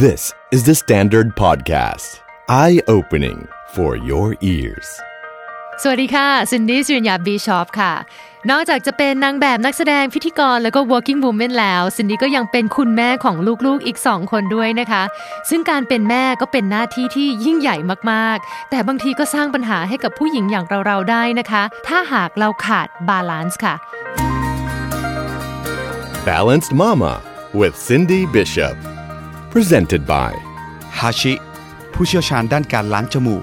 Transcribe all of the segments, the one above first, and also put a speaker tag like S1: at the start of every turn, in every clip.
S1: This is the Standard Podcast. Eye opening for your ears.
S2: สวัสดีค่ะซินดี้สิรินยาบิชอพค่ะ นอกจากจะเป็นนางแบบนักแสดงพิธีกรแล้วก็ working woman แล้วซินดี้ก็ยังเป็นคุณแม่ของลูกๆอีกสองคนด้วยนะคะ ซึ่งการเป็นแม่ก็เป็นหน้าที่ที่ยิ่งใหญ่มากๆ แต่บางทีก็สร้างปัญหาให้กับผู้หญิงอย่างเราๆได้นะคะ ถ้าหากเราขาด balance ค่ะ
S1: Balanced Mama with Cindy Bishop. Presented by
S3: ฮาชิผู้เชี่ยวชาญด้านการล้างจมูก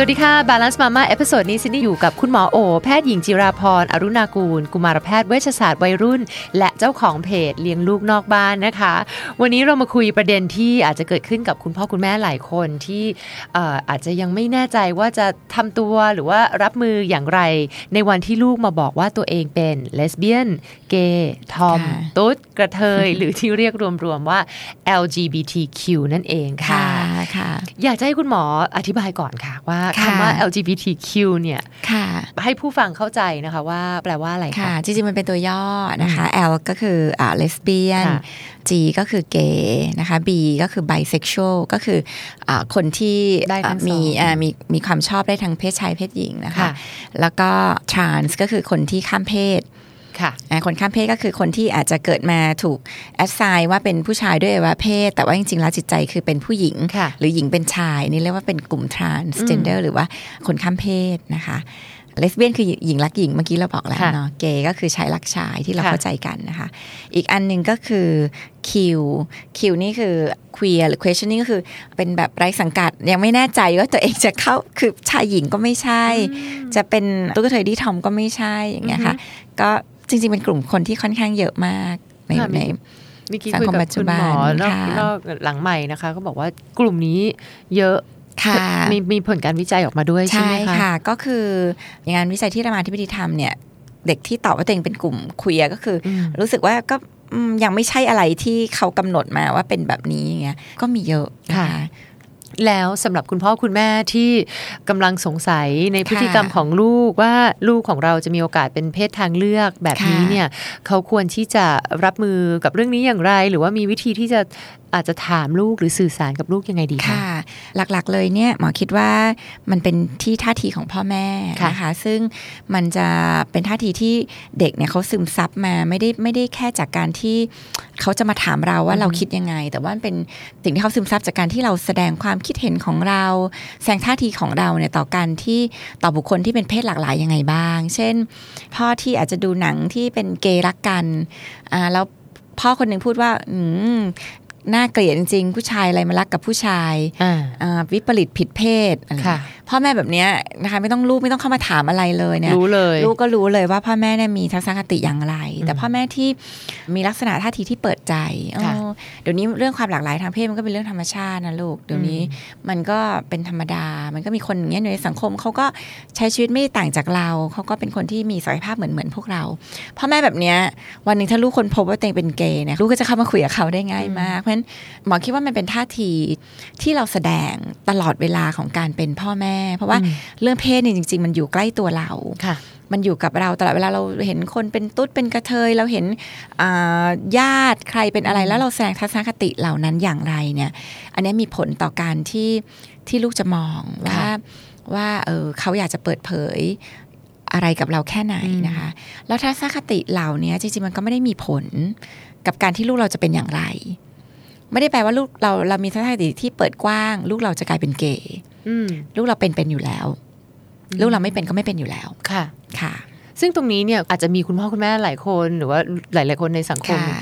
S2: สวัสดีค่ะ Balance Mama episode นี้ซินดี้อยู่กับคุณหมอโอ แพทย์หญิงจิราพร อรุณากูล กุมารแพทย์เวชศาสตร์วัยรุ่น และเจ้าของเพจเลี้ยงลูกนอกบ้านนะคะ วันนี้เรามาคุยประเด็นที่อาจจะเกิดขึ้นกับคุณพ่อคุณแม่หลายคนที่เอ่ออาจจะยังไม่แน่ใจว่าจะทำตัวหรือว่ารับมืออย่างไร ในวันที่ลูกมาบอกว่าตัวเองเป็นเลสเบี้ยน เกย์ทอม
S4: ค่ะ
S2: ตุ๊ด กระเทย หรือที่เรียกรวมๆว่า LGBTQ นั่นเองค่ะ
S4: ค่ะค่ะ
S2: อยากจะให้คุณหมออธิบายก่อนค่ะว่า
S4: ค่ะ
S2: คำว่า LGBTQ เนี่ย
S4: ค่ะ
S2: ให้ผู้ฟังเข้าใจนะคะว่าแปลว่าอะไร
S4: ค่ะ
S2: คะ
S4: จริงๆ มันเป็นตัวย่อนะคะ L ก็คืออ่าเลสเบี้ยน
S2: ค่ะ
S4: G ก็คือเกย์นะคะ B ก็คือ bisexual ก็คืออ่าคนที่
S2: ได้ทั้งสอง
S4: มีอ่ามีมีความชอบได้ทั้งเพศชายเพศหญิงนะคะ
S2: ค่ะ
S4: แล้วก็ trans ก็คือคนที่ข้ามเพศ
S2: ค่ะ
S4: อ่าคนข้ามเพศก็คือคนที่อาจจะเกิดมาถูกแอดไซน์ว่าเป็นผู้ชายด้วยอวัยวะเพศ แต่ว่าจริงๆแล้วจิตใจคือเป็นผู้หญิง
S2: ค่ะ
S4: หรือหญิงเป็นชาย นี่เรียกว่าเป็นกลุ่ม transgender หรือว่าคนข้ามเพศนะคะเลสเบี้ยนคือหญิงรักหญิงเมื่อกี้เราบอกแล้ว
S2: ค่ะ
S4: เนาะเกย์ก็คือชายรักชายที่เรา
S2: ค่ะ
S4: เข้าใจกันนะคะ อีกอันหนึ่งก็คือ Q Q นี่คือ queer หรือ questioning ก็คือเป็นแบบไร้สังกัด ยังไม่แน่ใจว่าตัวเองจะเข้าคือชายหญิงก็ไม่ใช่ จะเป็นตุ๊กตาที่ทอมก็ไม่ใช่อย่างเงี้ยค่ะก็ จริงๆ เป็นกลุ่มคนที่ค่อนข้างเยอะมากใน
S2: ค่ะ
S4: ใน
S2: เมื่อกี้
S4: สัง
S2: คุย
S4: คม
S2: กับ
S4: ปัจจุ
S2: คุณ
S4: บัน
S2: หมอนอก
S4: ค่ะ
S2: นอกหลังใหม่นะคะ ก็บอกว่ากลุ่มนี้เยอะ
S4: ค่ะ
S2: มีมีผลการวิจัยออกมาด้วยใช่
S4: ใช่
S2: ไหมคะ
S4: ค่ะ ก็คืองานวิจัยที่รามาธิบดีทำเนี่ย เด็กที่ตอบว่าตัวเองเป็นกลุ่มคุยก็คืออ
S2: ม
S4: รู้สึกว่าก็อืมยังไม่ใช่อะไรที่เขากำหนดมาว่าเป็นแบบนี้อย่างเงี้ยก็มีเยอะนะคะ
S2: แล้วสำหรับคุณพ่อคุณแม่ที่กำลังสงสัยในพฤติกรรม
S4: ค่ะ
S2: ของลูกว่าลูกของเราจะมีโอกาสเป็นเพศทางเลือกแบบนี้
S4: ค่ะ
S2: เนี่ยเขาควรที่จะรับมือกับเรื่องนี้อย่างไร หรือว่ามีวิธีที่จะอาจจะถามลูกหรือสื่อสารกับลูกยังไงดีคะ
S4: ค่ะหลักๆเลยเนี่ยหมอคิดว่ามันเป็นที่ท่าทีของพ่อแม่
S2: ค่ะ
S4: นะคะซึ่งมันจะเป็นท่าทีที่เด็กเนี่ยเขาซึมซับมาไม่ได้ไม่ได้แค่จากการที่เขาจะมาถามเราว่าเราคิดยังไง แต่ว่ามันเป็นสิ่งที่เขาซึมซับจากการที่เราแสดงความคิดเห็นของเราแสดงท่าทีของเราเนี่ยต่อการที่ต่อบุคคลที่เป็นเพศหลากหลายยังไงบ้าง เช่น พ่อที่อาจจะดูหนังที่เป็นเกย์รักกันอ่าแล้วพ่อคนหนึ่งพูดว่าอืม น่าเกลียดจริงๆ ผู้ชายอะไรมารักกับผู้ชาย
S2: อ่า
S4: อ่าวิปริตผิดเพศอะไร
S2: ค่ะ
S4: พ่อแม่แบบเนี้ยนะคะไม่ต้องลูกไม่ต้องเข้ามาถามอะไรเลยเนี่ย
S2: รู้เลย
S4: ลูกก็รู้เลยว่าพ่อแม่เนี่ยมีทัศนคติอย่างไร แต่พ่อแม่ที่มีลักษณะท่าทีที่เปิดใจ
S2: ค่ะ
S4: อ๋อเดี๋ยวนี้เรื่องความหลากหลายทางเพศมันก็เป็นเรื่องธรรมชาตินะลูกเดี๋ยวนี้มันก็เป็นธรรมดา มันก็มีคนอย่างเงี้ยในสังคมเขาก็ใช้ชีวิตไม่ได้ต่างจากเราเขาก็เป็นคนที่มีศักยภาพเหมือนเหมือนพวกเราพ่อแม่แบบเนี้ยวันหนึ่งถ้าลูกคนพบว่าตัวเองเป็นเกย์เนี่ยลูกก็จะเข้ามาคุยกับเขาได้ง่ายมากเพราะฉะนั้นหมอคิดว่ามันเป็นท่าทีที่เราแสดงตลอดเวลาของการเป็นพ่อแม่ เพราะว่าเรื่องเพศเนี่ยจริง ๆ มันอยู่ใกล้ตัวเรา
S2: ค่ะ
S4: มันอยู่กับเราตลอดเวลาเราเห็นคนเป็นตุ๊ดเป็นกระเทย เราเห็นอ่าญาติใครเป็นอะไรแล้วเราแสดงทัศนคติเหล่านั้นอย่างไรเนี่ย อันนี้มีผลต่อการที่ที่ลูกจะมองว่า
S2: ค่ะ
S4: ว่าเออเขาอยากจะเปิดเผยอะไรกับเราแค่ไหนนะคะ แล้วทัศนคติเหล่านี้จริงๆมันก็ไม่ได้มีผลกับการที่ลูกเราจะเป็นอย่างไร ไม่ได้แปลว่าลูกเราเรามีทัศนคติที่เปิดกว้าง ลูกเราจะกลายเป็นเกย์
S2: อืม
S4: ลูกเราเป็นเป็นอยู่แล้ว ลูกเราไม่เป็นก็ไม่เป็นอยู่แล้ว
S2: ค่ะ
S4: ค่ะ
S2: ซึ่งตรงนี้เนี่ยอาจจะมีคุณพ่อคุณแม่หลายคนหรือว่าหลาย ๆ คนในสังคม
S4: ค่ะ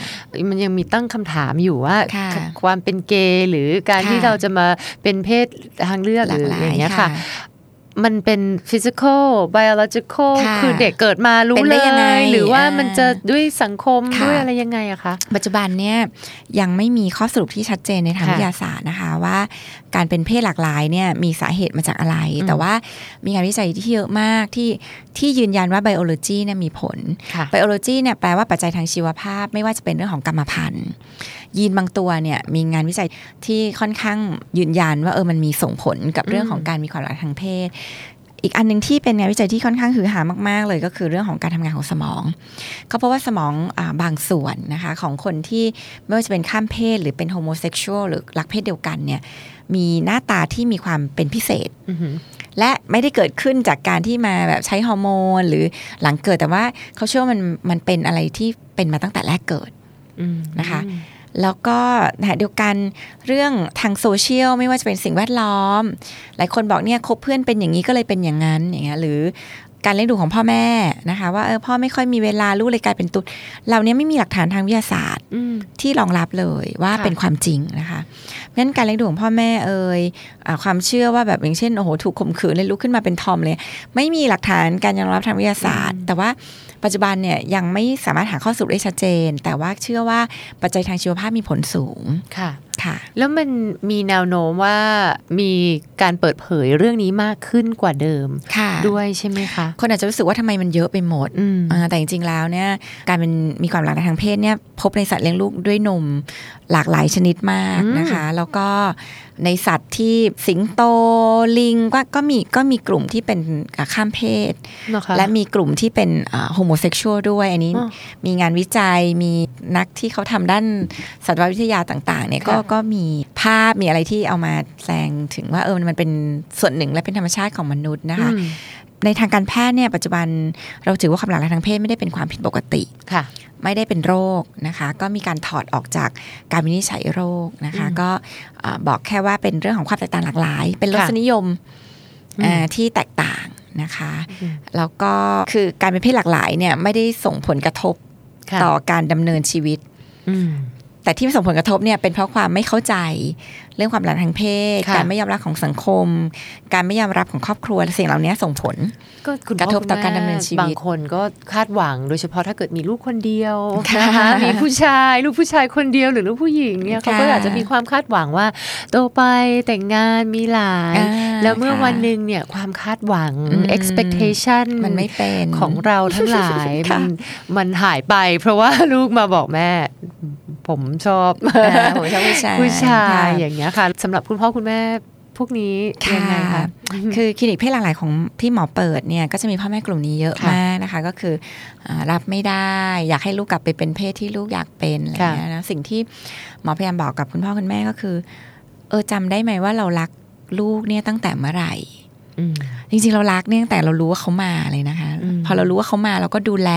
S2: มันยังมีตั้งคำถามอยู่ว่า
S4: ค่ะ
S2: ความเป็นเกย์หรือการ
S4: ค่ะ
S2: ที่เราจะมาเป็นเพศทางเลือก
S4: ห
S2: ห
S4: ลา
S2: รื
S4: ก
S2: อ
S4: หลา
S2: อย่าง
S4: ย
S2: เงี้ยค่ะ
S4: ค่ะ
S2: มันเป็น physical biological
S4: ค่ะ
S2: คือเด็กเกิดมารู้
S4: เป็น
S2: เล
S4: ได้ยังไง
S2: ยหรือว่า
S4: อ่ามั
S2: มันจะด้วยสังคม
S4: ค่ะ
S2: ด้วยอะไรยังไงอะคะ
S4: ปัจจุบันเนี่ยยังไม่มีข้อสรุปที่ชัดเจนในทาง
S2: ค่ะ
S4: วิทยาศาสตร์นะคะว่า การเป็นเพศหลากหลายเนี่ยมีสาเหตุมาจากอะไร แต่ว่ามีงานวิจัยที่เยอะมากที่ที่ยืนยันว่าไบโอโลจีเนี่ยมีผล
S2: ค่ะ
S4: ไบโอโลจีเนี่ยแปลว่าปัจจัยทางชีวภาพ ไม่ว่าจะเป็นเรื่องของกรรมพันธุ์ ยีนบางตัวเนี่ยมีงานวิจัยที่ค่อนข้างยืนยันว่าเออมันมีส่งผลกับเรื่องของการมีความหลากหลายทางเพศอีกอันหนึงที่เป็นงานวิจัยที่ค่อนข้างฮือฮามาก ๆ เลยก็คือเรื่องของการทำงานของสมองเขาเพราะว่าสมองอาบางส่วนนะคะของคนที่ไม่ว่าจะเป็นข้ามเพศหรือเป็น homosexual หรือรักเพศเดียวกันเนี่ย มีหน้าตาที่มีความเป็นพิเศษ
S2: อือหือ
S4: และไม่ได้เกิดขึ้นจากการที่มาแบบใช้ฮอร์โมน หรือหลังเกิดแต่ว่าเขาเชื่อว่ามันมันเป็นอะไรที่เป็นมาตั้งแต่แรกเกิด
S2: อืม
S4: นะคะ แล้วก็ขณะเดียวกันเรื่องทางโซเชียลไม่ว่าจะเป็นสิ่งแวดล้อม หลายคนบอกเนี่ยคบเพื่อนเป็นอย่างนี้ก็เลยเป็นอย่างนั้นอย่างเงี้ยหรือ การเลี้ยงดูของพ่อแม่นะคะว่าเออพ่อไม่ค่อยมีเวลาลูกเลยกลายเป็นตุ๊ดเหล่านี้ไม่มีหลักฐานทางวิทยาศาสตร์
S2: อืม
S4: ที่รองรับเลยว่า
S2: ค่ะ
S4: เป็นความจริงนะคะเพราะฉะนั้นการเลี้ยงดูของพ่อแม่เอ่ยอาความเชื่อว่าแบบอย่างเช่นโอ้โหถูกข่มขืนเลยลุกขึ้นมาเป็นทอมเลย ไม่มีหลักฐานการยอมรับทางวิทยาศาสตร์ แต่ว่าปัจจุบันเนี่ยยังไม่สามารถหาข้อสรุปได้ชัดเจน แต่ว่าเชื่อว่าปัจจัยทางชีวภาพมีผลสูง
S2: ค่ะ
S4: ค่ะ
S2: แล้วมันมีแนวโน้มว่ามีการเปิดเผยเรื่องนี้มากขึ้นกว่าเดิม
S4: ค่ะ
S2: ด้วยใช่ไหมคะ
S4: คนอาจจะรู้สึกว่าทำไมมันเยอะไปหมด
S2: อืม
S4: อ่าแต่จริงๆแล้วเนี่ยการเป็นมีความหลากหลายทางเพศเนี่ยพบในสัตว์เลี้ยงลูกด้วยนมหลากหลายชนิดมาก
S2: อืม
S4: นะคะ แล้วก็ ในสัตว์ที่สิงโตลิงก็ก็มีก็มีกลุ่มที่เป็นข้ามเพศ
S2: เหรอคะ
S4: และมีกลุ่มที่เป็นโฮโมเซ็กชวลด้วยอันนี้
S2: อ๋อ
S4: มีงานวิจัยมีนักที่เขาทำด้านสัตววิทยาต่างๆเนี่ยก็
S2: ค่ะ
S4: ก็มีภาพมีอะไรที่เอามาแสดงถึงว่าเออมันเป็นส่วนหนึ่งและเป็นธรรมชาติของมนุษย์นะคะ
S2: อืม
S4: ในทางการแพทย์เนี่ยปัจจุบันเราถือว่าความหลากหลายทางเพศไม่ได้เป็นความผิดปกติ
S2: ค่ะ
S4: ไม่ได้เป็นโรคนะคะ ก็มีการถอดออกจากการวินิจฉัยโรคนะคะ
S2: อืม
S4: ก็อ่าบอกแค่ว่าเป็นเรื่องของความแตกต่างหลากหลาย เป็นรส
S2: ค่ะ
S4: นิยม
S2: อืม
S4: อ่าที่แตกต่างนะคะ
S2: อืม
S4: แล้วก็คือการเป็นเพศหลากหลายเนี่ยไม่ได้ส่งผลกระทบ
S2: ค่ะ
S4: ต่อการดำเนินชีวิต
S2: อืม
S4: แต่ที่ส่งผลกระทบเนี่ยเป็นเพราะความไม่เข้าใจ เรื่องความหลากหลายทางเพศ
S2: ค่ะ
S4: การไม่ยอมรับของสังคม การไม่ยอมรับของครอบครัวสิ่งเหล่านี้ส่งผล
S2: ก็คุณ
S4: กระทบต่อ
S2: พ่
S4: การดำเนินชีวิต
S2: บางคนก็คาดหวังโดยเฉพาะถ้าเกิดมีลูกคนเดียว
S4: ค่ะ
S2: นะคะมีผู้ชายลูกผู้ชายคนเดียวหรือลูกผู้หญิงเนี่ยเขาก็
S4: ค่ะ
S2: อาจจะมีความคาดหวังว่าโตไปแต่งงานมีหลาน
S4: อ่า
S2: แล้วเมื่อ
S4: ค่ะ
S2: วันหนึ่งเนี่ยความคาดหวัง
S4: อืม
S2: expectation
S4: มันไม่เป็น
S2: ของเราทั้งหลาย
S4: ค่ะ
S2: มันมันหายไป เพราะว่าลูกมาบอกแม่ ผมชอบ
S4: อ่าผมชอบผู้ชาย
S2: ผู้ชาย
S4: ค่ะ
S2: อย่างเงี้ยค่ะสำหรับคุณพ่อคุณแม่พวกนี้ยังไงคะ
S4: คือคลินิกเพศหลากหลายของที่หมอเปิดเนี่ยก็จะมีพ่อแม่กลุ่มนี้เยอะ
S2: ค่ะ
S4: มากนะคะ ก็คืออารับไม่ได้อยากให้ลูกกลับไปเป็นเพศที่ลูกอยากเป็นอะไรอย่างเงี้ยนะสิ่งที่หมอพยายามบอกกับคุณพ่อคุณแม่ก็คือ เออจำได้ไหมว่าเรารักลูกเนี่ยตั้งแต่เมื่อไหร่
S2: อืม
S4: จริงๆเรารักเนี่ยตั้งแต่เรารู้ว่าเขามาเลยนะคะ
S2: อืม
S4: พอเรารู้ว่าเขามาเราก็ดูแล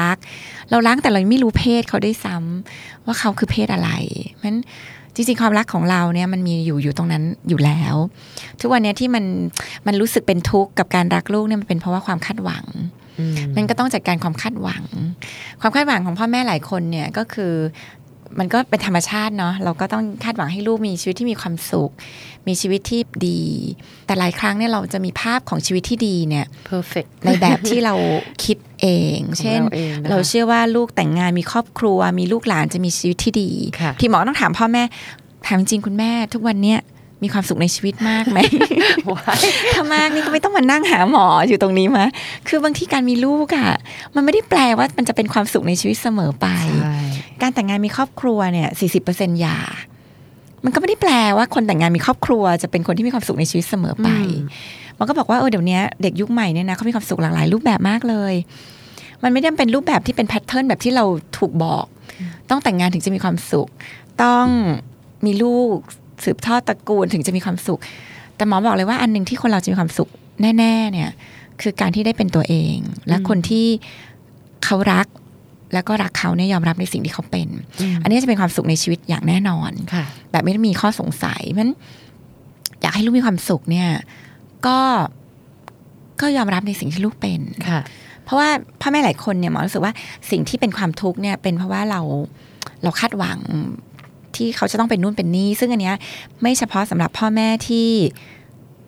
S4: รัก เรารักแต่เราไม่รู้เพศเขาได้วยซ้ำ ว่าเขาคือเพศอะไรเพราะฉะนั้นจริงๆความรักของเราเนี่ยมันมีอยู่อยู่ตรงนั้นอยู่แล้ว ทุกวันเนี้ยที่มันมันรู้สึกเป็นทุกข์กับการรักลูกเนี่ยมันเป็นเพราะว่าความคาดหวัง
S2: อืม
S4: มันก็ต้องจัดการความคาดหวัง ความคาดหวังของพ่อแม่หลายคนเนี่ยก็คือ มันก็เป็นธรรมชาติเนาะเราก็ต้องคาดหวังให้ลูกมีชีวิตที่มีความสุข มีชีวิตที่ดี แต่หลายครั้งเนี่ยเราจะมีภาพของชีวิตที่ดีเนี่ย
S2: perfect
S4: ในแบบที่เราคิดเอง
S2: ของ
S4: เช่น
S2: เราเองนะคะ
S4: เราเชื่อว่าลูกแต่งงานมีครอบครัว มีลูกหลานจะมีชีวิตที่ดี
S2: ค่ะ
S4: ที่หมอต้องถามพ่อแม่ถามจริงคุณแม่ทุกวันเนี้ย มีความสุขในชีวิตมากไหมถ้ามากนี่ก็ไม่ต้องมานั่งหาหมออยู่ตรงนี้มะคือบางทีการมีลูกอะ่ะมันไม่ได้แปลว่ามันจะเป็นความสุขในชีวิตเสมอไป
S2: ใช่
S4: การแต่งงานมีครอบครัวเนี่ยสี่สิบเปอร์เซ็นต์ยามันก็ไม่ได้แปลว่าคนแต่งงานมีครอบครัวจะเป็นคนที่มีความสุขในชีวิตเสมอไป มันก็บอกว่าเออเดี๋ยวนี้เด็กยุคใหม่เนี่ยนะเขามีความสุขหลากหลายรูปแบบมากเลย มันไม่ได้เป็นรูปแบบที่เป็นแพทเทิร์นแบบที่เราถูกบอก ต้องแต่งงานถึงจะมีความสุข ต้องมีลูก สืบทอดตระกูลถึงจะมีความสุข แต่หมอบอกเลยว่าอันหนึ่งที่คนเราจะมีความสุขแน่ ๆ เนี่ย คือการที่ได้เป็นตัวเอง และคนที่เขารักแล้วก็รักเขาเนี่ยยอมรับในสิ่งที่เขาเป็น
S2: อืม
S4: อันนี้จะเป็นความสุขในชีวิตอย่างแน่นอน
S2: ค่ะ
S4: แบบไม่ได้มีข้อสงสัยเพราะฉะนั้นอยากให้ลูกมีความสุขเนี่ย ก็ก็ยอมรับในสิ่งที่ลูกเป็น
S2: ค่ะ
S4: เพราะว่าพ่อแม่หลายคนเนี่ยหมอรู้สึกว่าสิ่งที่เป็นความทุกข์เนี่ยเป็นเพราะว่าเราเราคาดหวัง ที่เขาจะต้องเป็นนู่นเป็นนี่ซึ่งอันเนี้ยไม่เฉพาะสำหรับพ่อแม่ที่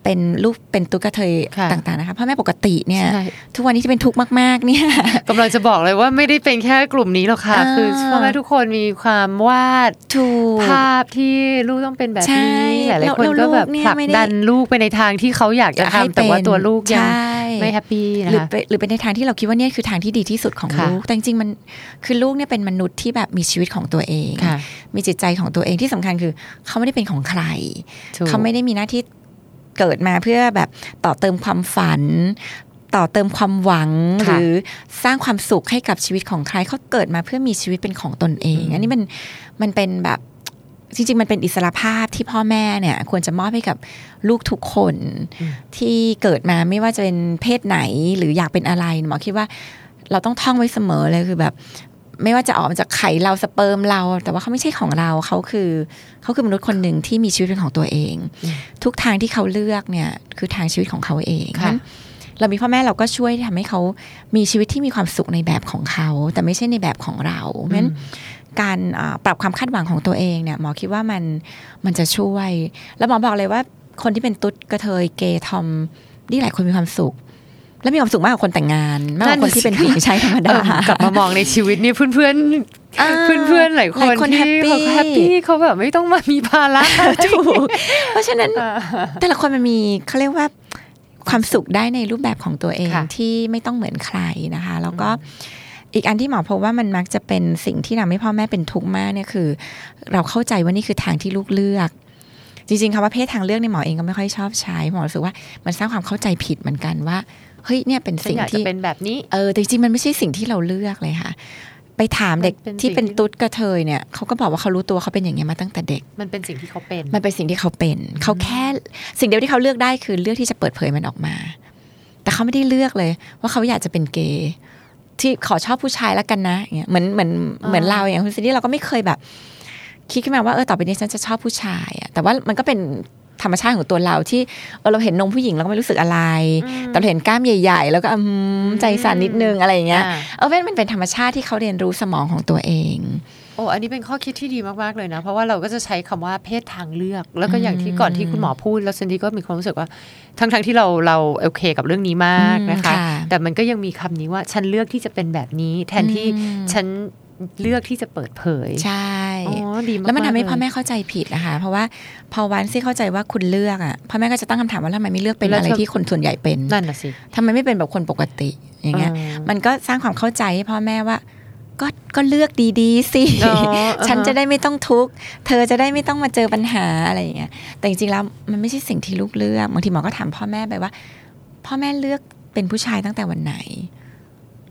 S4: เป็นลูกเป็นตุ๊กเทย
S2: ค่ะ
S4: ต่างๆนะคะพ่อแม่ปกติเนี่ย
S2: ใช่
S4: ทุกวันนี้ที่เป็นทุกข์มากๆเนี่ย
S2: กำลังจะบอกเลยว่าไม่ได้เป็นแค่กลุ่มนี้หรอกค่ะ
S4: อ่า
S2: คือพ่อแม่ทุกคนมีความวาด
S4: ถูก
S2: ภาพที่ลูกต้องเป็นแบบ
S4: ใช่
S2: นี้หลาย
S4: แล้ว
S2: ๆคนก็แบบ
S4: แล้วลูกเนี่ย
S2: ผลัก
S4: ไม่ได้
S2: ดันลูกไปในทางที่เขาอยากจะทำแต่ว่าตัวลูกยัง
S4: ใช่
S2: ไม่แฮปปี้นะ
S4: หรือ
S2: คะ
S4: ไปหรือเป็นในทางที่เราคิดว่าเนี่ยคือทางที่ดีที่สุดของ
S2: ค่ะ
S4: ลูกแต่จริงๆมันคือลูกเนี่ยเป็นมนุษย์ที่แบบมีชีวิตของตัวเอง
S2: ค่ะ
S4: มีจิตใจของตัวเองที่สำคัญคือ เขาไม่ได้เป็นของใคร
S2: ถูก
S4: เขาไม่ได้มีหน้าที่ เกิดมาเพื่อแบบต่อเติมความฝันต่อเติมความหวังห
S2: ค่ะ
S4: รือสร้างความสุขให้กับชีวิตของใครเขาเกิดมาเพื่อมีชีวิตเป็นของตนเอง อันนี้มันมันเป็นแบบจริงๆ มันเป็นอิสรภาพที่พ่อแม่เนี่ย ควรจะมอบให้กับลูกทุกคนที่เกิดมาไม่ว่าจะเป็นเพศไหนหรืออยากเป็นอะไรหมอคิดว่าเราต้องท่องไว้เสมอเลยคือแบบ ไม่ว่าจะออกมาจากไข่เราสเปิร์มเรา แต่ว่าเขาไม่ใช่ของเราเขาคือเขาคือมนุษย์คนหนึ่งที่มีชีวิตเป็นของตัวเอง ทุกทางที่เขาเลือกเนี่ยคือทางชีวิตของเขาเอง
S2: ค่ะ
S4: งั้นเรามีพ่อแม่เราก็ช่วยทำให้เขามีชีวิตที่มีความสุขในแบบของเขา แต่ไม่ใช่ในแบบของเราเพราะฉะนั้นการอ่าปรับความคาดหวังของตัวเองเนี่ยหมอคิดว่ามันมันจะช่วย แล้วหมอบอกเลยว่าคนที่เป็นตุ๊ดกระเทยเกย์ทอมนี่หลายคนมีความสุข และมีความสุขมากกว่าคนแต่งงานมากกว่าคนที่เป็นผู้หญิงชายธรรม
S2: เอ
S4: ดา
S2: อกลับมามองในชีวิตนี่เพื่อนเพื่อน
S4: อ่า
S2: เพื่อนเพื่อนๆหลายค
S4: หลานยคน
S2: ที่
S4: happy
S2: เขาแฮปปี้เขาแบบไม่ต้องมามีภาระ
S4: ถูกเพราะฉะนั้นแต่ละคนมันมีเขาเรียกว่าความสุขได้ในรูปแบบของตัวเอง
S2: ค่ะ
S4: ที่ไม่ต้องเหมือนใครนะคะ แล้วก็อีกอันที่หมอพบว่ามันมักจะเป็นสิ่งที่ทำให้พ่อแม่เป็นทุกข์มากเนี่ยคือ เราเข้าใจว่านี่คือทางที่ลูกเลือกจริงๆคำว่าเพศทางเลือกในยหมอเองก็ไม่ค่อยชอบใช้หมอรู้สึกว่ามันสร้างความเข้าใจผิดเหมือนกันว่า เฮ้ยเนี่ยเป็น
S2: ฉัน
S4: สิ่ง
S2: อยากจะ
S4: ที่
S2: เป็นแบบนี้
S4: เออแต่จริงๆมันไม่ใช่สิ่งที่เราเลือกเลยค่ะ ไปถามเด็ก
S2: มันเป็น
S4: ที่เป็น
S2: สิ่งที่
S4: ตุ๊ดกระเทยเนี่ยเขาก็บอกว่าเขารู้ตัวเขาเป็นอย่างเงี้ยมาตั้งแต่เด็ก
S2: มันเป็นสิ่งที่เขาเป็น
S4: มันเป็นสิ่งที่เขาเป็นเขาแค่สิ่งเดียวที่เขาเลือกได้คือเลือกที่จะเปิดเผยมันออกมา แต่เขาไม่ได้เลือกเลย ว่าเขาอยากจะเป็นเกย์ที่ขอชอบผู้ชายแล้วกันนะอย่างเงี้ยเหมือนเหมือนเหมือนเราอย่างคุณซินดี้เราก็ไม่เคยแบบ คิดขึ้นมาว่าเออต่อไปนี้ฉันจะชอบผู้ชายอะแต่ว่ามันก็เป็น ธรรมชาติของตัวเราที่เออเราเห็นนมผู้หญิงเราก็ไม่รู้สึกอะไร แต่เราเห็นกล้ามใหญ่ ๆ แล้วก็อืมใจสั่นนิดนึงอะไรอย่างเงี้ย
S2: อ่า
S4: เออมันเป็นธรรมชาติที่เขาเรียนรู้สมองของตัวเอง
S2: โอ้อันนี้เป็นข้อคิดที่ดีมาก ๆ เลยนะ เพราะว่าเราก็จะใช้คำว่าเพศทางเลือก แล้วก็อย่างที่ก่อนที่คุณหมอพูด แล้วซันดี้ก็มีความรู้สึกว่า ทั้งๆที่เราเราโอเคกับเรื่องนี้มากนะคะ
S4: อืมค่ะ
S2: แต่มันก็ยังมีคำนี้ว่าฉันเลือกที่จะเป็นแบบนี้ แทนที่
S4: อืม
S2: ฉัน เลือกที่จะเปิดเผย
S4: ใช่
S2: อ๋อดีมากๆ
S4: แล้วมันทำให้
S2: เลย
S4: พ่อแม่เข้าใจผิดนะคะ เพราะว่าพอวันที่เข้าใจว่าคุณเลือกอะพ่อแม่ก็จะตั้งคำถามว่าแล้วทำไมไม่เลือกเป็น
S2: แล้ว
S4: อะไร
S2: เธอ
S4: ที่คนส่วนใหญ่เป็น
S2: นั่นน่ะสิ
S4: ทำไมไม่เป็นแบบคนปกติอย่างเงี้ย
S2: เออ
S4: มันก็สร้างความเข้าใจให้พ่อแม่ว่าก็ก็เลือกดีๆสิ
S2: อ๋ออ่าฮะ
S4: ฉันจะได้ไม่ต้องทุกข์ เธอจะได้ไม่ต้องมาเจอปัญหาอะไรอย่างเงี้ย แต่จริงๆแล้วมันไม่ใช่สิ่งที่ลูกเลือก บางทีหมอก็ถามพ่อแม่ไปว่า พ่อแม่เลือกเป็นผู้ชายตั้งแต่วันไหน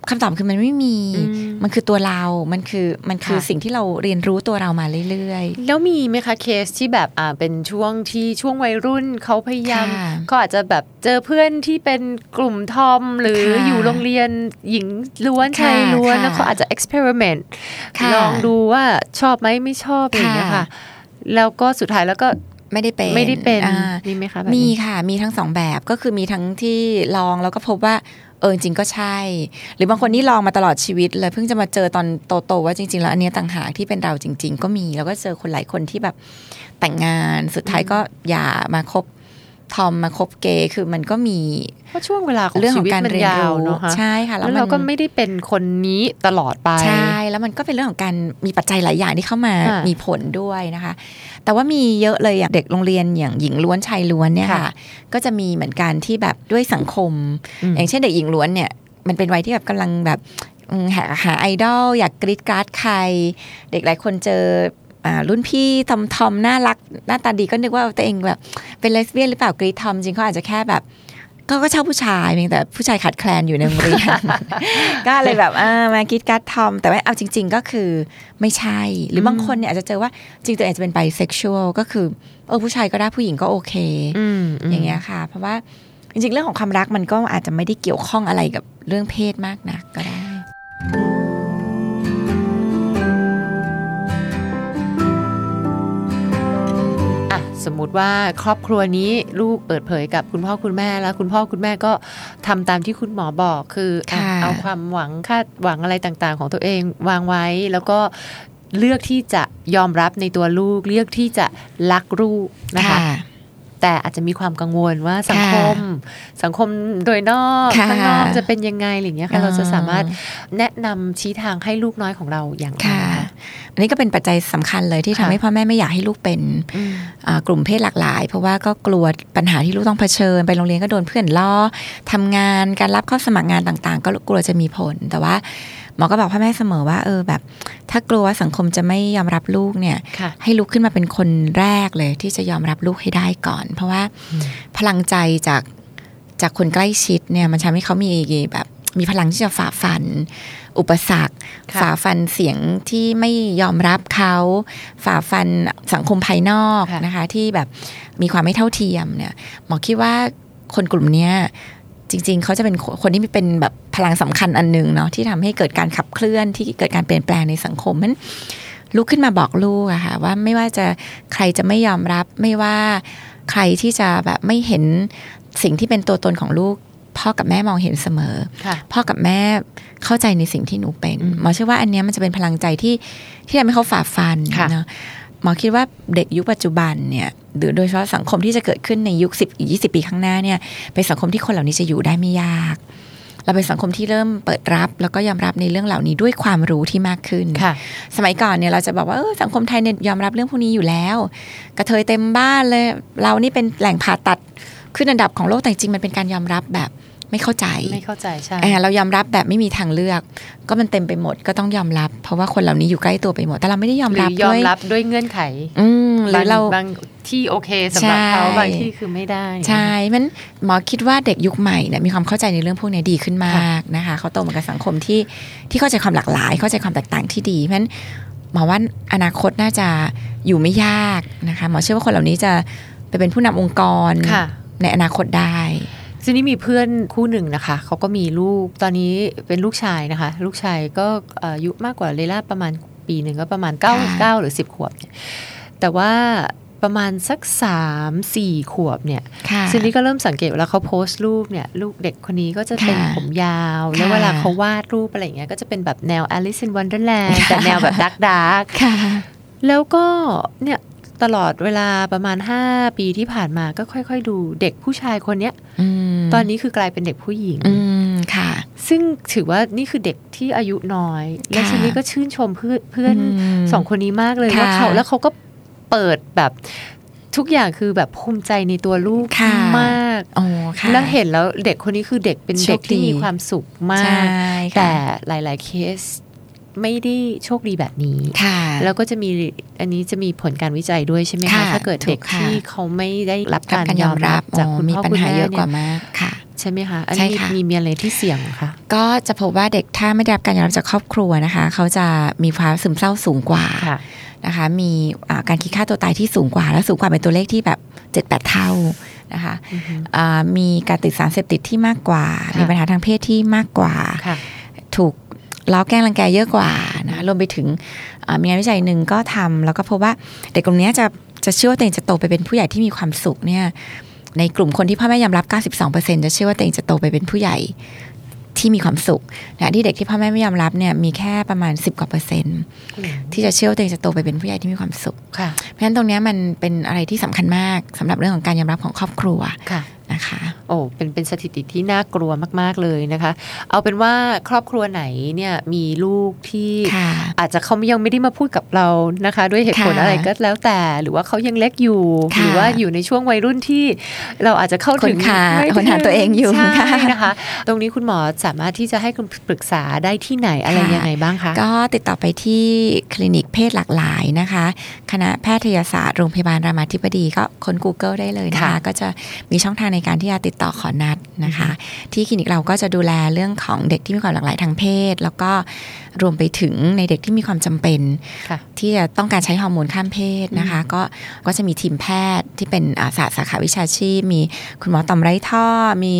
S4: คำตอบคือมันไม่มี
S2: อืม
S4: มันคือตัวเรา มันคือมันคือ
S2: ค่ะ
S4: สิ่งที่เราเรียนรู้ตัวเรามาเรื่อยๆ
S2: แล้วมีไหมคะเคสที่แบบอ่าเป็นช่วงที่ช่วงวัยรุ่นเขาพยายาม
S4: ค่ะ
S2: เขาอาจจะแบบเจอเพื่อนที่เป็นกลุ่มทอม หรือ
S4: ค่ะ
S2: อยู่โรงเรียนหญิงล้วน
S4: ค่ะ
S2: ชายล้วน
S4: ค่ะ
S2: แล้วเขาอาจจะ experiment
S4: ค่ะ
S2: ลองดูว่าชอบไหมไม่ชอบอะไรอย่างเงี้ย
S4: ค่ะ
S2: ค่ะแล้วก็สุดท้ายแล้วก็
S4: ไม่ได้เป็น
S2: ไม่ได้เป็น
S4: อ่า
S2: มีไหมคะแบบ
S4: มี
S2: นี้
S4: ค่ะ มีทั้งสองแบบก็คือมีทั้งที่ลองแล้วก็พบว่าเออจริงๆก็ใช่ หรือบางคนนี่ลองมาตลอดชีวิตเลยเพิ่งจะมาเจอตอนโตๆว่าจริง ๆ แล้วอันเนี้ยต่างหากที่เป็นเราจริง ๆ ก็มี แล้วก็เจอคนหลายคนที่แบบแต่งงานสุดท้ายก็อย่ามาคบ ทอมมาคบเกย์คือมันก็มี
S2: เพราะช่วงเวลาของ
S4: เรื่องข
S2: ชี
S4: อง
S2: วิต
S4: การ
S2: มัน
S4: เรียน
S2: ยาว
S4: รู้
S2: เนาะคะ
S4: ใช่ค่ะ
S2: แล้ว
S4: มัน
S2: เเราก็ไม่ได้เป็นคนนี้ตลอดไป
S4: ใช่แล้วมันก็เป็นเรื่องของการมีปัจจัยหลายอย่างที่เข้ามา
S2: ค่ะ
S4: มีผลด้วยนะคะ แต่ว่ามีเยอะเลยอย่างเด็กโรงเรียนอย่างหญิงล้วนชายล้วนเนี่ย
S2: ค่ะ
S4: ค่ะก็จะมีเหมือนกันที่แบบด้วยสังคม
S2: อืม
S4: อย่างเช่นเด็กหญิงล้วนเนี่ยมันเป็นวัยที่แบบกำลังแบบอืมหาหาไอดอลอยากกรี๊ดกร๊าดใคร เด็กหลายคนเจออ่า รุ่นพี่ทอมทอมน่ารักหน้าตาดีก็นึกว่าตัวเองแบบเป็นเลสเบี้ยนหรือเปล่ากรี๊ดทอมจริงเขาอาจจะแค่แบบก็ก็ชอบผู้ชายเพียงแต่ผู้ชายขาดแคลนอยู่ในโรงเรียนก็เลยแบบอ่ามากรี๊ดกร๊าดทอม แต่ว่าเอาจริง ๆ ก็คือไม่ใช่ หรือบางคนเนี่ยอาจจะเจอว่าจริงตัวเองจะเป็นไบเซ็กชวลก็คือเออผู้ชายก็ได้ผู้หญิงก็โอเค
S2: อืมม
S4: อย่างเงี้ยค่ะ เพราะว่าจริง ๆ เรื่องของความรักมันก็อาจจะไม่ได้เกี่ยวข้องอะไรกับเรื่องเพศมากนักก็ได้
S2: สมมุติว่าครอบครัวนี้ลูกเปิดเผยกับคุณพ่อคุณแม่แล้วคุณพ่อคุณแม่ก็ทำตามที่คุณหมอบอกคืออะ
S4: ค่ะ
S2: เอาความหวังคาดหวังอะไรต่างๆ ของตัวเองวางไว้แล้วก็เลือกที่จะยอมรับในตัวลูก เลือกที่จะรักลูกนะคะแต่อาจจะมีความกังวลว่าสังคม สังคมโดยนอก
S4: ค่ะ
S2: ข้างนอกจะเป็นยังไงอะไรอย่างเงี้ยค่ะ
S4: อ่า
S2: เราจะสามารถแนะนำชี้ทางให้ลูกน้อยของเราอย่างไร
S4: ค่ะ อันนี้ก็เป็นปัจจัยสำคัญเลยที่ทำ
S2: ค่ะ
S4: ให้พ่อแม่ไม่อยากให้ลูกเป็น
S2: อืม
S4: อ่ากลุ่มเพศหลากหลาย เพราะว่าก็กลัวปัญหาที่ลูกต้องเผชิญ ไปโรงเรียนก็โดนเพื่อนล้อทำงานการรับเข้าสมัครงานต่าง ๆ ก็กลัวจะมีผล แต่ว่าหมอก็บอกพ่อแม่เสมอว่าเออแบบ ถ้ากลัวว่าสังคมจะไม่ยอมรับลูกเนี่ย
S2: ค่ะ
S4: ให้ลุกขึ้นมาเป็นคนแรกเลย ที่จะยอมรับลูกให้ได้ก่อน เพราะว่าพลังใจจากจากคนใกล้ชิดเนี่ยมันทำให้เขามีแบบ มีพลังที่จะฝ่าฟัน อุปสรรค
S2: ค่ะ
S4: ฝ่าฟันเสียงที่ไม่ยอมรับเขาฝ่าฟันสังคมภายนอก
S2: ค่ะ
S4: นะคะ ที่แบบมีความไม่เท่าเทียมเนี่ยหมอคิดว่าคนกลุ่มเนี้ยจริง ๆ เขาจะเป็นคนคนที่มีเป็นแบบพลังสำคัญอันหนึ่งเนาะที่ทำให้เกิดการขับเคลื่อนที่เกิดการเปลี่ยนแปลงในสังคมมันลุกขึ้นมาบอกลูกอะค่ะว่าไม่ว่าจะใครจะไม่ยอมรับไม่ว่าใครที่จะแบบไม่เห็นสิ่งที่เป็นตัวตนของลูก พ่อกับแม่มองเห็นเสมอ
S2: ค่ะ
S4: พ่อกับแม่เข้าใจในสิ่งที่หนูเป็น
S2: อืม
S4: หมอเชื่อว่าอันเนี้ยมันจะเป็นพลังใจที่ที่ทำให้เขาฝ่าฟัน
S2: ค่ะ
S4: เนาะหมอคิดว่าเด็กยุคปัจจุบันเนี่ยหรือโดยเฉพาะสังคมที่จะเกิดขึ้นในยุคสิบยี่สิบปีข้างหน้าเนี่ยเป็นสังคมที่คนเหล่านี้จะอยู่ได้ไม่ยากเราเป็นสังคมที่เริ่มเปิดรับ แล้วก็ยอมรับในเรื่องเหล่านี้ด้วยความรู้ที่มากขึ้น
S2: ค่ะ
S4: สมัยก่อนเนี่ยเราจะบอกว่าเออสังคมไทยเนี่ยยอมรับเรื่องพวกนี้อยู่แล้ว กระเทยเต็มบ้านเลย เรานี่เป็นแหล่งผ่าตัด ขึ้นอันดับของโลกแต่จริงๆมันเป็นการยอมรับแบบไม่เข้าใจ
S2: ไม่เข้าใจใช่
S4: เออเรายอมรับแบบไม่มีทางเลือก ก็มันเต็มไปหมดก็ต้องยอมรับ เพราะว่าคนเหล่านี้อยู่ใกล้ตัวไปหมด แต่เราไม่ได้ยอม
S2: หรื
S4: รับ
S2: อยอม
S4: ด้วย
S2: รับด้วยเงื่อนไข
S4: อืมหรื
S2: บา
S4: องเรา
S2: บางที่โอเคสำหรับเขา
S4: ใช่
S2: บางที่คือไม่ได้
S4: ใช่ มันหมอคิดว่าเด็กยุคใหม่เนี่ยมีความเข้าใจในเรื่องพวกนี้ดีขึ้นมากนะคะเขาโตมากับสังคมที่ที่เข้าใจความหลากหลาย เข้าใจความแตกต่างที่ดีเพราะฉะนั้นหมอว่าอนาคตน่าจะอยู่ไม่ยากนะคะหมอเชื่อว่าคนเหล่านี้จะไปเป็นผู้นำองค์กร
S2: ค่ะ
S4: ในอนาคตได้
S2: ทีนี้มีเพื่อนคู่หนึ่งนะคะเขาก็มีลูกตอนนี้เป็นลูกชายนะคะ ลูกชายก็อายุมากกว่าเลล่าประมาณปีหนึ่งก็ประมาณ9ก้า
S4: ค่ะ
S2: เก้าหรือ 10 ขวบเนี่ยแต่ว่าประมาณสักสามสี่ขวบเนี่ย
S4: ค่ะ
S2: ซินดี้ก็เริ่มสังเกตเวลาเขาโพสต์รูปเนี่ย ลูกเด็กคนนี้ก็จะเป็น
S4: ค่ะ
S2: ผมยาว แล้ว
S4: ค่ะ
S2: เวลาเขาวาดรูปอะไรอย่างเงี้ยก็จะเป็นแบบแนว Alice in Wonderland แต่แนวแบบดักดัก
S4: ค่ะ
S2: แล้วก็เนี่ย ตลอดเวลาประมาณ 5 ปีที่ผ่านมาก็ค่อย ๆ ดูเด็กผู้ชายคนเนี้ย
S4: อืม
S2: ตอนนี้คือกลายเป็นเด็กผู้หญิง
S4: อืมค่ะ
S2: ซึ่งถือว่านี่คือเด็กที่อายุน้อย และ
S4: ค่ะ
S2: ชินนี่ก็ชื่นชมเพื่อนเพื่อน
S4: อืม
S2: สองคนนี้มากเลย
S4: ค่ะ
S2: ว่าเขาแล้วเขาก็เปิดแบบทุกอย่างคือแบบภูมิใจในตัวลูก
S4: ค่ะ
S2: มาก
S4: โอ้ค่ะ
S2: แล้วเห็นแล้วเด็กคนนี้คือเด็กเป็นเด็กที่
S4: โชคดี
S2: มีความสุขมา
S4: ใช่
S2: ก
S4: ค่ะ
S2: แต่หลาย ๆ เคส ไม่ได้โชคดีแบบนี้
S4: ค่ะ
S2: แล้วก็จะมีอันนี้จะมีผลการวิจัยด้วยใช่ไหมคะ
S4: ค่ะ
S2: ถ้าเกิดเด็ก
S4: ถูกค่ะ
S2: ที่เขาไม่ได้รับ
S4: กับ
S2: การ
S4: การ
S2: ย
S4: ย
S2: อ
S4: อ
S2: ม
S4: ม
S2: รั
S4: รั
S2: บบจาก
S4: โอ้
S2: คุณ
S4: มี
S2: พ่อ
S4: ปัญ
S2: คุณ
S4: หา
S2: แม่
S4: เยอะ
S2: เนี่
S4: กว่ายมากค่ะ
S2: ใช่ไหมคะอัน
S4: ใช่
S2: นี้
S4: ค่ะ
S2: มีมีอะไรที่เสี่ยงเหรอคะ
S4: ก็จะพบว่าเด็กถ้าไม่ได้รับการยอมรับจากครอบครัวนะคะ เขาจะมีภาวะซึมเศร้าสูงกว่า
S2: ค่ะ
S4: นะคะ มีอ่าการคิดฆ่าตัวตายที่สูงกว่า และสูงกว่าเป็นตัวเลขที่แบบเจ็ดแปดเท่านะคะอ่ามีการติดสารเสพติดที่มากกว่า
S2: ค่ะ
S4: มีปัญหาทางเพศที่มากกว่า
S2: ค่ะ
S4: ถูก ล้อแกล้งรังแกเยอะกว่านะรวมไปถึงอ่ามีงานวิจัยหนึ่งก็ทำแล้วก็พบว่าเด็กกลุ่มเนี้ยจะจะเชื่อว่าตัวเองจะโตไปเป็นผู้ใหญ่ที่มีความสุขเนี่ยในกลุ่มคนที่พ่อแม่ยอมรับ 92%จะเชื่อว่าตัวเองจะโตไปเป็นผู้ใหญ่ที่มีความสุขนะที่เด็กที่พ่อแม่ไม่ยอมรับเนี่ยมีแค่ประมาณ 10กว่าเปอร์เซ็นต์ที่จะเชื่อว่าตัวเองจะโตไปเป็นผู้ใหญ่ที่มีความสุข
S2: ค่ะ
S4: เพราะฉะนั้นตรงเนี้ยมันเป็นอะไรที่สำคัญมากสำหรับเรื่องของการยอมรับของครอบครัว
S2: ค่ะ
S4: นะคะ
S2: โอ้เป็นเป็นสถิติที่น่ากลัวมาก ๆ เลยนะคะ เอาเป็นว่าครอบครัวไหนเนี่ยมีลูกที่
S4: ค่ะ
S2: อาจจะเขายังไม่ได้มาพูดกับเรานะคะ ด้วยเหตุผล
S4: ค่ะ
S2: อะไรก็แล้วแต่ หรือว่าเขายังเล็กอยู่
S4: ค่ะ
S2: หรือว่าอยู่ในช่วงวัยรุ่นที่เราอาจจะเข้าถึง
S4: ค้นหา
S2: ไม่
S4: ค้นหาตัวเองอยู่
S2: ใช่
S4: ค่ะ
S2: นะคะ ตรงนี้คุณหมอสามารถที่จะให้คุณปรึกษาได้ที่ไหนอะไร
S4: ค่ะ
S2: ยังไงบ้างคะ
S4: ก็ติดต่อไปที่คลินิกเพศหลากหลายนะคะ คณะแพทยศาสตร์โรงพยาบาลรามาธิบดีก็ค้น Google ได้เลยนะคะ
S2: ค่ะ
S4: ก็จะมีช่องทางในการที่จะติดต่อขอนัดนะคะ ที่คลินิกเราก็จะดูแลเรื่องของเด็กที่มีความหลากหลายทางเพศ แล้วก็รวมไปถึงในเด็กที่มีความจำเป็น
S2: ค่ะ
S4: ที่จะต้องการใช้ฮอร์โมนข้ามเพศนะคะ ก็ก็จะมีทีมแพทย์ที่เป็นอาสาสาขาวิชาชีพ มีคุณหมอต่อมไร้ท่อ มี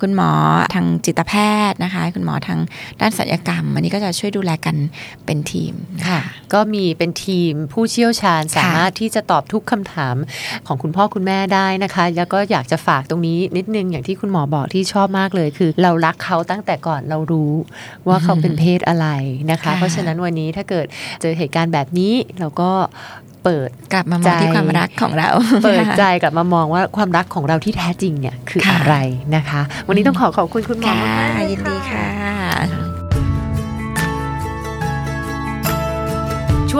S4: คุณหมอทางจิตแพทย์นะคะ คุณหมอทางด้านศัลยกรรม อันนี้ก็จะช่วยดูแลกันเป็นทีมน
S2: ค่ะ ก็มีเป็นทีมผู้เชี่ยวชาญสามารถที่จะตอบทุกคำถามของคุณพ่อคุณแม่ได้นะคะ แล้วก็อยากจะฝากตรงนี้นิดนึงอย่างที่คุณหมอบอกที่ชอบมากเลยคือ เรารักเขาตั้งแต่ก่อนเรารู้ว่าเขาเป็นเพศอะไรนะคะ
S4: ค่ะ
S2: เพราะฉะนั้นวันนี้ถ้าเกิดเจอเหตุการณ์แบบนี้เราก็เปิด
S4: กลับมามองที่
S2: ใจ
S4: ความรักของเรา
S2: เปิดใจกลับมามองว่าความรักของเราที่แท้จริงเนี่ยคือ
S4: ค่ะ
S2: อะไรนะคะ วันนี้ต้องขอขอบคุณคุณหมอ
S4: ค่ะ
S2: มากๆเลย
S4: ยินดีค่ะ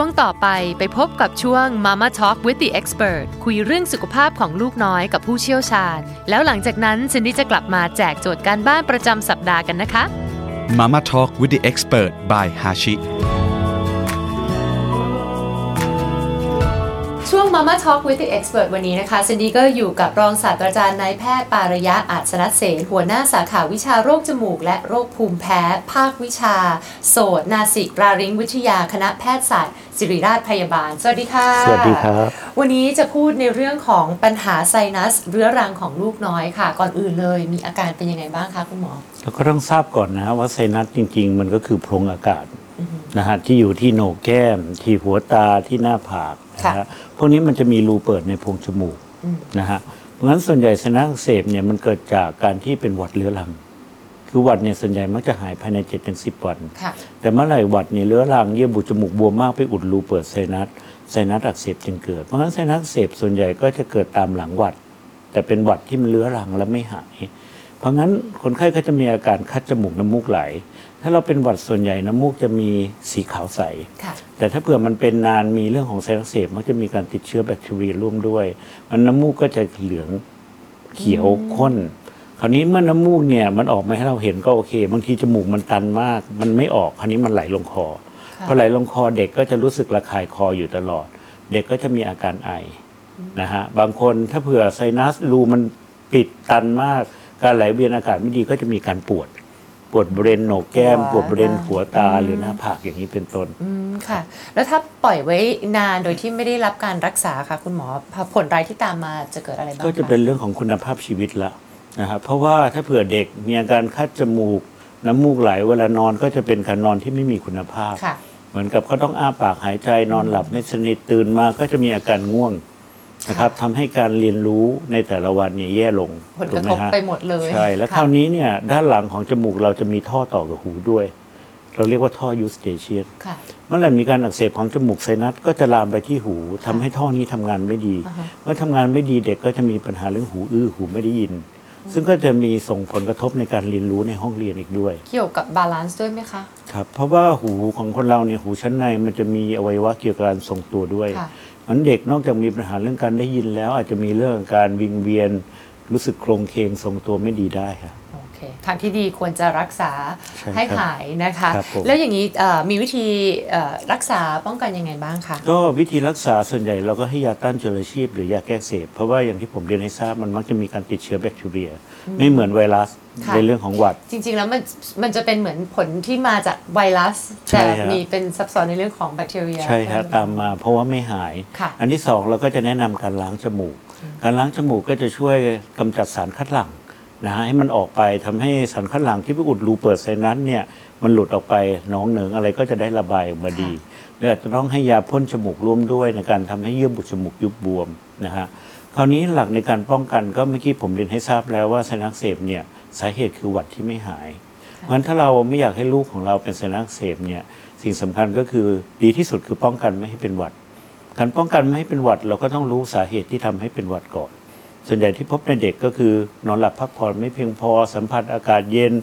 S2: ช่วงต่อไปไปพบกับช่วง Mama Talk with the Expert คุยเรื่องสุขภาพของลูกน้อยกับผู้เชี่ยวชาญ แล้วหลังจากนั้นซินดี้จะกลับมาแจกโจทย์การบ้านประจำสัปดาห์กันนะคะ
S3: Mama Talk with the Expert by Hashi
S2: Mama Talk with the Expert วันนี้นะคะซินดี้ก็อยู่กับรองศาสตราจารย์นายแพทย์ปารยะอาสนเสนหัวหน้าสาขาวิชาโรคจมูก และโรคภูมิแพ้ ภาควิชา โสตนาสิกราริงวิทยาคณะแพทยศาสตร์ ศิริราชพยาบาล สวัสดีค่ะ
S5: สวัสดีครับ
S2: วันนี้จะพูดในเรื่องของปัญหาไซนัสเรื้อรังของลูกน้อยค่ะ ก่อนอื่นเลยมีอาการเป็นยังไงบ้างคะคุณหมอ
S5: เราก็ต้องทราบก่อนนะฮะว่าไซนัสจริง ๆ มันก็คือโพรงอากาศนะฮะที่อยู่ที่โหนกแก้ม ที่หัวตาที่หน้าผาก นะ
S2: ค่ะ
S5: ฮะพวกนี้มันจะมีรูเปิดในโพรงจมูกนะฮะเพราะฉะนั้นส่วนใหญ่ไซนัสอักเสบเนี่ยมันเกิดจากการที่เป็นหวัดเรื้อรัง คือหวัดเนี่ยส่วนใหญ่มักจะหายภายใน7จ็ถึงสิวัน
S2: ค่ะ
S5: แต่เมื่อไหร่หวัดเนี่ยเรื้อรังเยื่อบุจมูกบวมมากไปอุดรูเปิดไซนัสไซนัสอักเสบจึงเกิด เพราะฉะนั้นไซนัสอักเสบส่วนใหญ่ก็จะเกิดตามหลังหวัด แต่เป็นหวัดที่มันเรื้อรังและไม่หาย เพราะงั้นคนไข้ก็จะมีอาการคัดจมูกน้ำมูกไหล ถ้าเราเป็นหวัดส่วนใหญ่น้ำมูกจะมีสีขาวใส
S2: ค่ะ
S5: แต่ถ้าเผื่อมันเป็นนานมีเรื่องของไซนัสอักเสบมันจะมีการติดเชื้อแบคทีเรียร่วมด้วยมันน้ำมูกก็จะเหลืองเขียวข้น คราวนี้เมื่อน้ำมูกเนี่ยมันออกมาให้เราเห็นก็โอเค บางทีจมูกมันตันมาก มันไม่ออกคราวนี้มันไหลลงคอ
S2: ค่ะ
S5: พอไหลลงคอเด็กก็จะรู้สึกระคายคออยู่ตลอด เด็กก็จะมีอาการไอนะฮะบางคนถ้าเผื่อไซนัสรูมันปิดตันมาก การไหลเวียนอากาศไม่ดีก็จะมีการปวด ปวดบริเวณโหนกแก้ม ปวดบริเวณหัวตาหรือหน้าผากอย่างนี้เป็นต้น
S2: อืมค่ะ แล้วถ้าปล่อยไว้นานโดยที่ไม่ได้รับการรักษาค่ะ คุณหมอผลร้ายที่ตามมาจะเกิดอะไรบ้าง
S5: ก็จะ
S2: ค
S5: เป็นเรื่องของคุณภาพชีวิตละนะครับเพราะว่าถ้าเผื่อเด็กมีอาการคัดจมูก น้ำมูกไหลเวลานอนก็จะเป็นการนอนที่ไม่มีคุณภาพ
S2: ค่ะ
S5: เหมือนกับเขาต้องอ้าปากหายใจนอนหลับไม่สนิทตื่นมาก็จะมีอาการง่วง นะครับทำให้การเรียนรู้ในแต่ละวันเนี่ยแย่ลง
S2: ผลก
S5: ถู
S2: ระ
S5: ไหม
S2: ทบ
S5: ฮะ
S2: ไปหมดเลย
S5: ใช่ แล้ว
S2: ค่ะ
S5: คราวนี้เนี่ยด้านหลังของจมูกเราจะมีท่อต่อกับหูด้วย เราเรียกว่าท่อยูสเตเชียน
S2: ค่ะ
S5: เมื่อไหร่มีการอักเสบของจมูกไซนัสก็จะลามไปที่หูทำให้ท่อนี้ทำงานไม่ดี
S2: อ่าฮะ
S5: เมื่อทำงานไม่ดีเด็กก็จะมีปัญหาเรื่องหูอื้อหูไม่ได้ยิน ซึ่งก็จะมีส่งผลกระทบในการเรียนรู้ในห้องเรียนอีกด้วย
S2: เกี่ยวกับ balance ด้วยไหมคะ
S5: ครับเพราะว่าหูของคนเราเนี่ยหูชั้นในมันจะมีอวัยวะเกี่ยวกับการทรงตัวด้วย
S2: ค่ะ
S5: มันเด็กนอกจากมีปัญหาเรื่องการได้ยินแล้ว อาจจะมีเรื่องการวิงเวียนรู้สึกโครงเคงทรงตัวไม่ดีได้ครับ
S2: เคทางที่ดีควรจะรักษา
S5: ใช่ครับ
S2: ให้หายนะคะ
S5: ครับผม
S2: แล้วอย่างนี้เอ่อมีวิธีเอ่อรักษาป้องกันยังไงบ้างคะ
S5: ก็วิธีรักษาส่วนใหญ่เราก็ให้ยาต้านเชื้อชีพหรือยาแก้อักเสบเพราะว่าอย่างที่ผมเรียนให้ทราบมันมักจะมีการติดเชื้อแบคทีเรีย ไม่เหมือนไวรัส
S2: ค่ะ
S5: ในเรื่องของหวัด
S2: จริงๆ แล้วมันมันจะเป็นเหมือนผลที่มาจากไวรัส
S5: ใช่
S2: แต่
S5: ครับ
S2: มีเป็นซับซ้อนในเรื่องของแบคทีเรีย
S5: ใช่ครับตามมาเพราะว่าไม่หาย
S2: ค่ะ
S5: อันที่สองเราก็จะแนะนำการล้างจมูก การล้างจมูกก็จะช่วยกำจัดสารคัดหลั่ง นะฮะให้มันออกไปทำให้สารคัดหลั่งที่ไปอุดรูเปิดไซนัสเนี่ยมันหลุดออกไปหน้องเหนิงอะไรก็จะได้ระบายออกมาดีและอาจจะต้องให้ยาพ่นจมูกร่วมด้วยในการทำให้เยื่อบุจมูกยุบบวมนะฮะคราวนี้หลักในการป้องกันก็เมื่อกี้ผมเรียนให้ทราบแล้วว่าไซนัสอักเสบเนี่ยสาเหตุคือหวัดที่ไม่หายเพราะฉะนั้นถ้าเราไม่อยากให้ลูกของเราเป็นไซนัสอักเสบเนี่ยสิ่งสำคัญก็คือดีที่สุดคือป้องกันไม่ให้เป็นหวัดการป้องกันไม่ให้เป็นหวัดเราก็ต้องรู้สาเหตุที่ทำให้เป็นหวัดก่อน ส่วนใหญ่ที่พบในเด็กก็คือนอนหลับพักผ่อนไม่เพียงพอ สัมผัสอากาศเย็น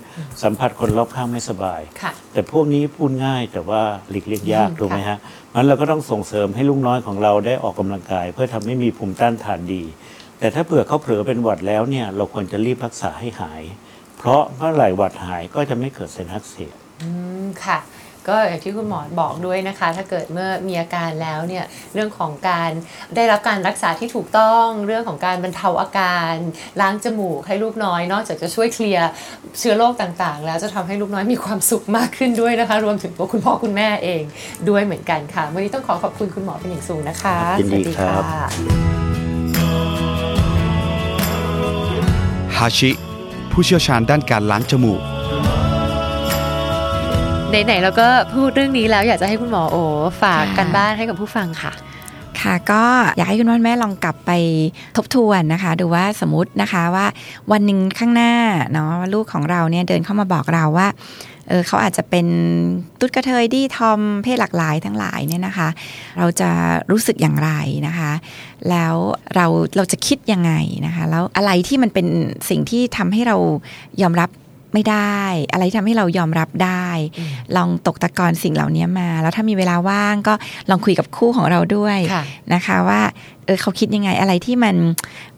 S5: สัมผัสคนรอบข้างไม่สบาย
S2: ค่ะ
S5: แต่พวกนี้พูดง่ายแต่ว่าหลีกเลี่ยงยาก
S2: อืม
S5: ถูกไหม
S2: ค่ะ
S5: ฮะงั้นเราก็ต้องส่งเสริมให้ลูกน้อยของเราได้ออกกำลังกาย เพื่อทำให้มีภูมิต้านทานดี แต่ถ้าเผื่อเขาเผลอเป็นหวัดแล้วเนี่ยเราควรจะรีบรักษาให้หาย เพราะเมื่อไหร่หวัดหายก็จะไม่เกิดเซนอักเสบ
S2: อืม ค่ะ ก็อย่างที่คุณหมอบอกด้วยนะคะ ถ้าเกิดเมื่อมีอาการแล้วเนี่ยเรื่องของการได้รับการรักษาที่ถูกต้องเรื่องของการบรรเทาอาการล้างจมูกให้ลูกน้อยนอกจากจะช่วยเคลียร์เชื้อโรคต่างๆ แล้วจะทำให้ลูกน้อยมีความสุขมากขึ้นด้วยนะคะ รวมถึงตัวคุณพ่อคุณแม่เองด้วยเหมือนกันค่ะวันนี้ต้องขอขอบคุณคุณหมอเป็นอย่างสูงนะคะ
S5: ยินดี
S2: สวัส
S5: ครับ
S2: ค่ะ
S3: ฮาชิผู้เชี่ยวชาญด้านการล้างจมูก
S2: ไหนๆเราก็พูดเรื่องนี้แล้วอยากจะให้คุณหมอโอฝากการบ้านให้กับผู้ฟังค่ะ
S4: ค่ะก็อยากให้คุณพ่อแม่ลองกลับไปทบทวนนะคะ ดูว่าสมมตินะคะว่าวันหนึ่งข้างหน้าเนาะลูกของเราเนี่ยเดินเข้ามาบอกเราว่าเออเขาอาจจะเป็นตุ๊ดกระเทยดี้ทอมเพศหลากหลายทั้งหลายเนี่ยนะคะ เราจะรู้สึกอย่างไรนะคะ แล้วเราเราจะคิดยังไงนะคะ แล้วอะไรที่มันเป็นสิ่งที่ทำให้เรายอมรับ ไม่ได้ อะไรที่ทำให้เรายอมรับได้ ลองตกตะกอนสิ่งเหล่านี้มา แล้วถ้ามีเวลาว่างก็ลองคุยกับคู่ของเราด้วย
S2: ค่ะ
S4: นะคะว่าเออเขาคิดยังไงอะไรที่มัน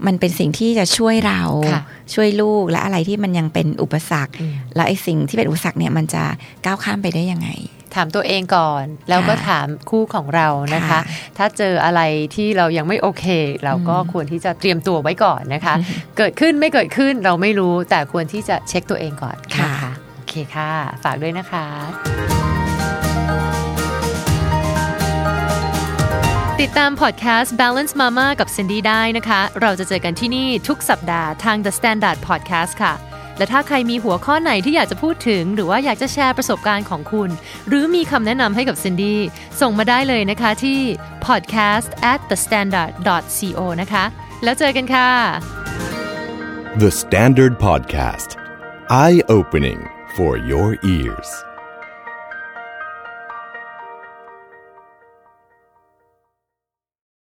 S4: มันเป็นสิ่งที่จะช่วยเรา
S2: ค่ะ
S4: ช่วยลูกและอะไรที่มันยังเป็นอุปสรรค
S2: อืม
S4: แล้วไอ้สิ่งที่เป็นอุปสรรคเนี่ยมันจะก้าวข้ามไปได้ยังไง
S2: ถามตัวเองก่อน แล้วก็
S4: ค่ะ
S2: ถามคู่ของเรานะคะ
S4: ค่ะ
S2: ถ้าเจออะไรที่เรายังไม่โอเค เราก็ควรที่จะเตรียมตัวไว้ก่อนนะคะ เกิดขึ้นไม่เกิดขึ้นเราไม่รู้แต่ควรที่จะเช็คตัวเองก่อน
S4: ค่ะ
S2: นโอเคค่ะ ฝากด้วยนะคะ ติดตามพอดแคสต์ Balance Mama กับ Cindy ได้นะคะ เราจะเจอกันที่นี่ทุกสัปดาห์ทาง The Standard Podcast ค่ะ และถ้าใครมีหัวข้อไหนที่อยากจะพูดถึง หรือว่าอยากจะแชร์ประสบการณ์ของคุณ หรือมีคำแนะนำให้กับซินดี้ส่งมาได้เลยนะคะที่ podcast at the standard co นะคะ แล้วเจอกันค่ะ
S1: The Standard Podcast. Eye opening for your ears.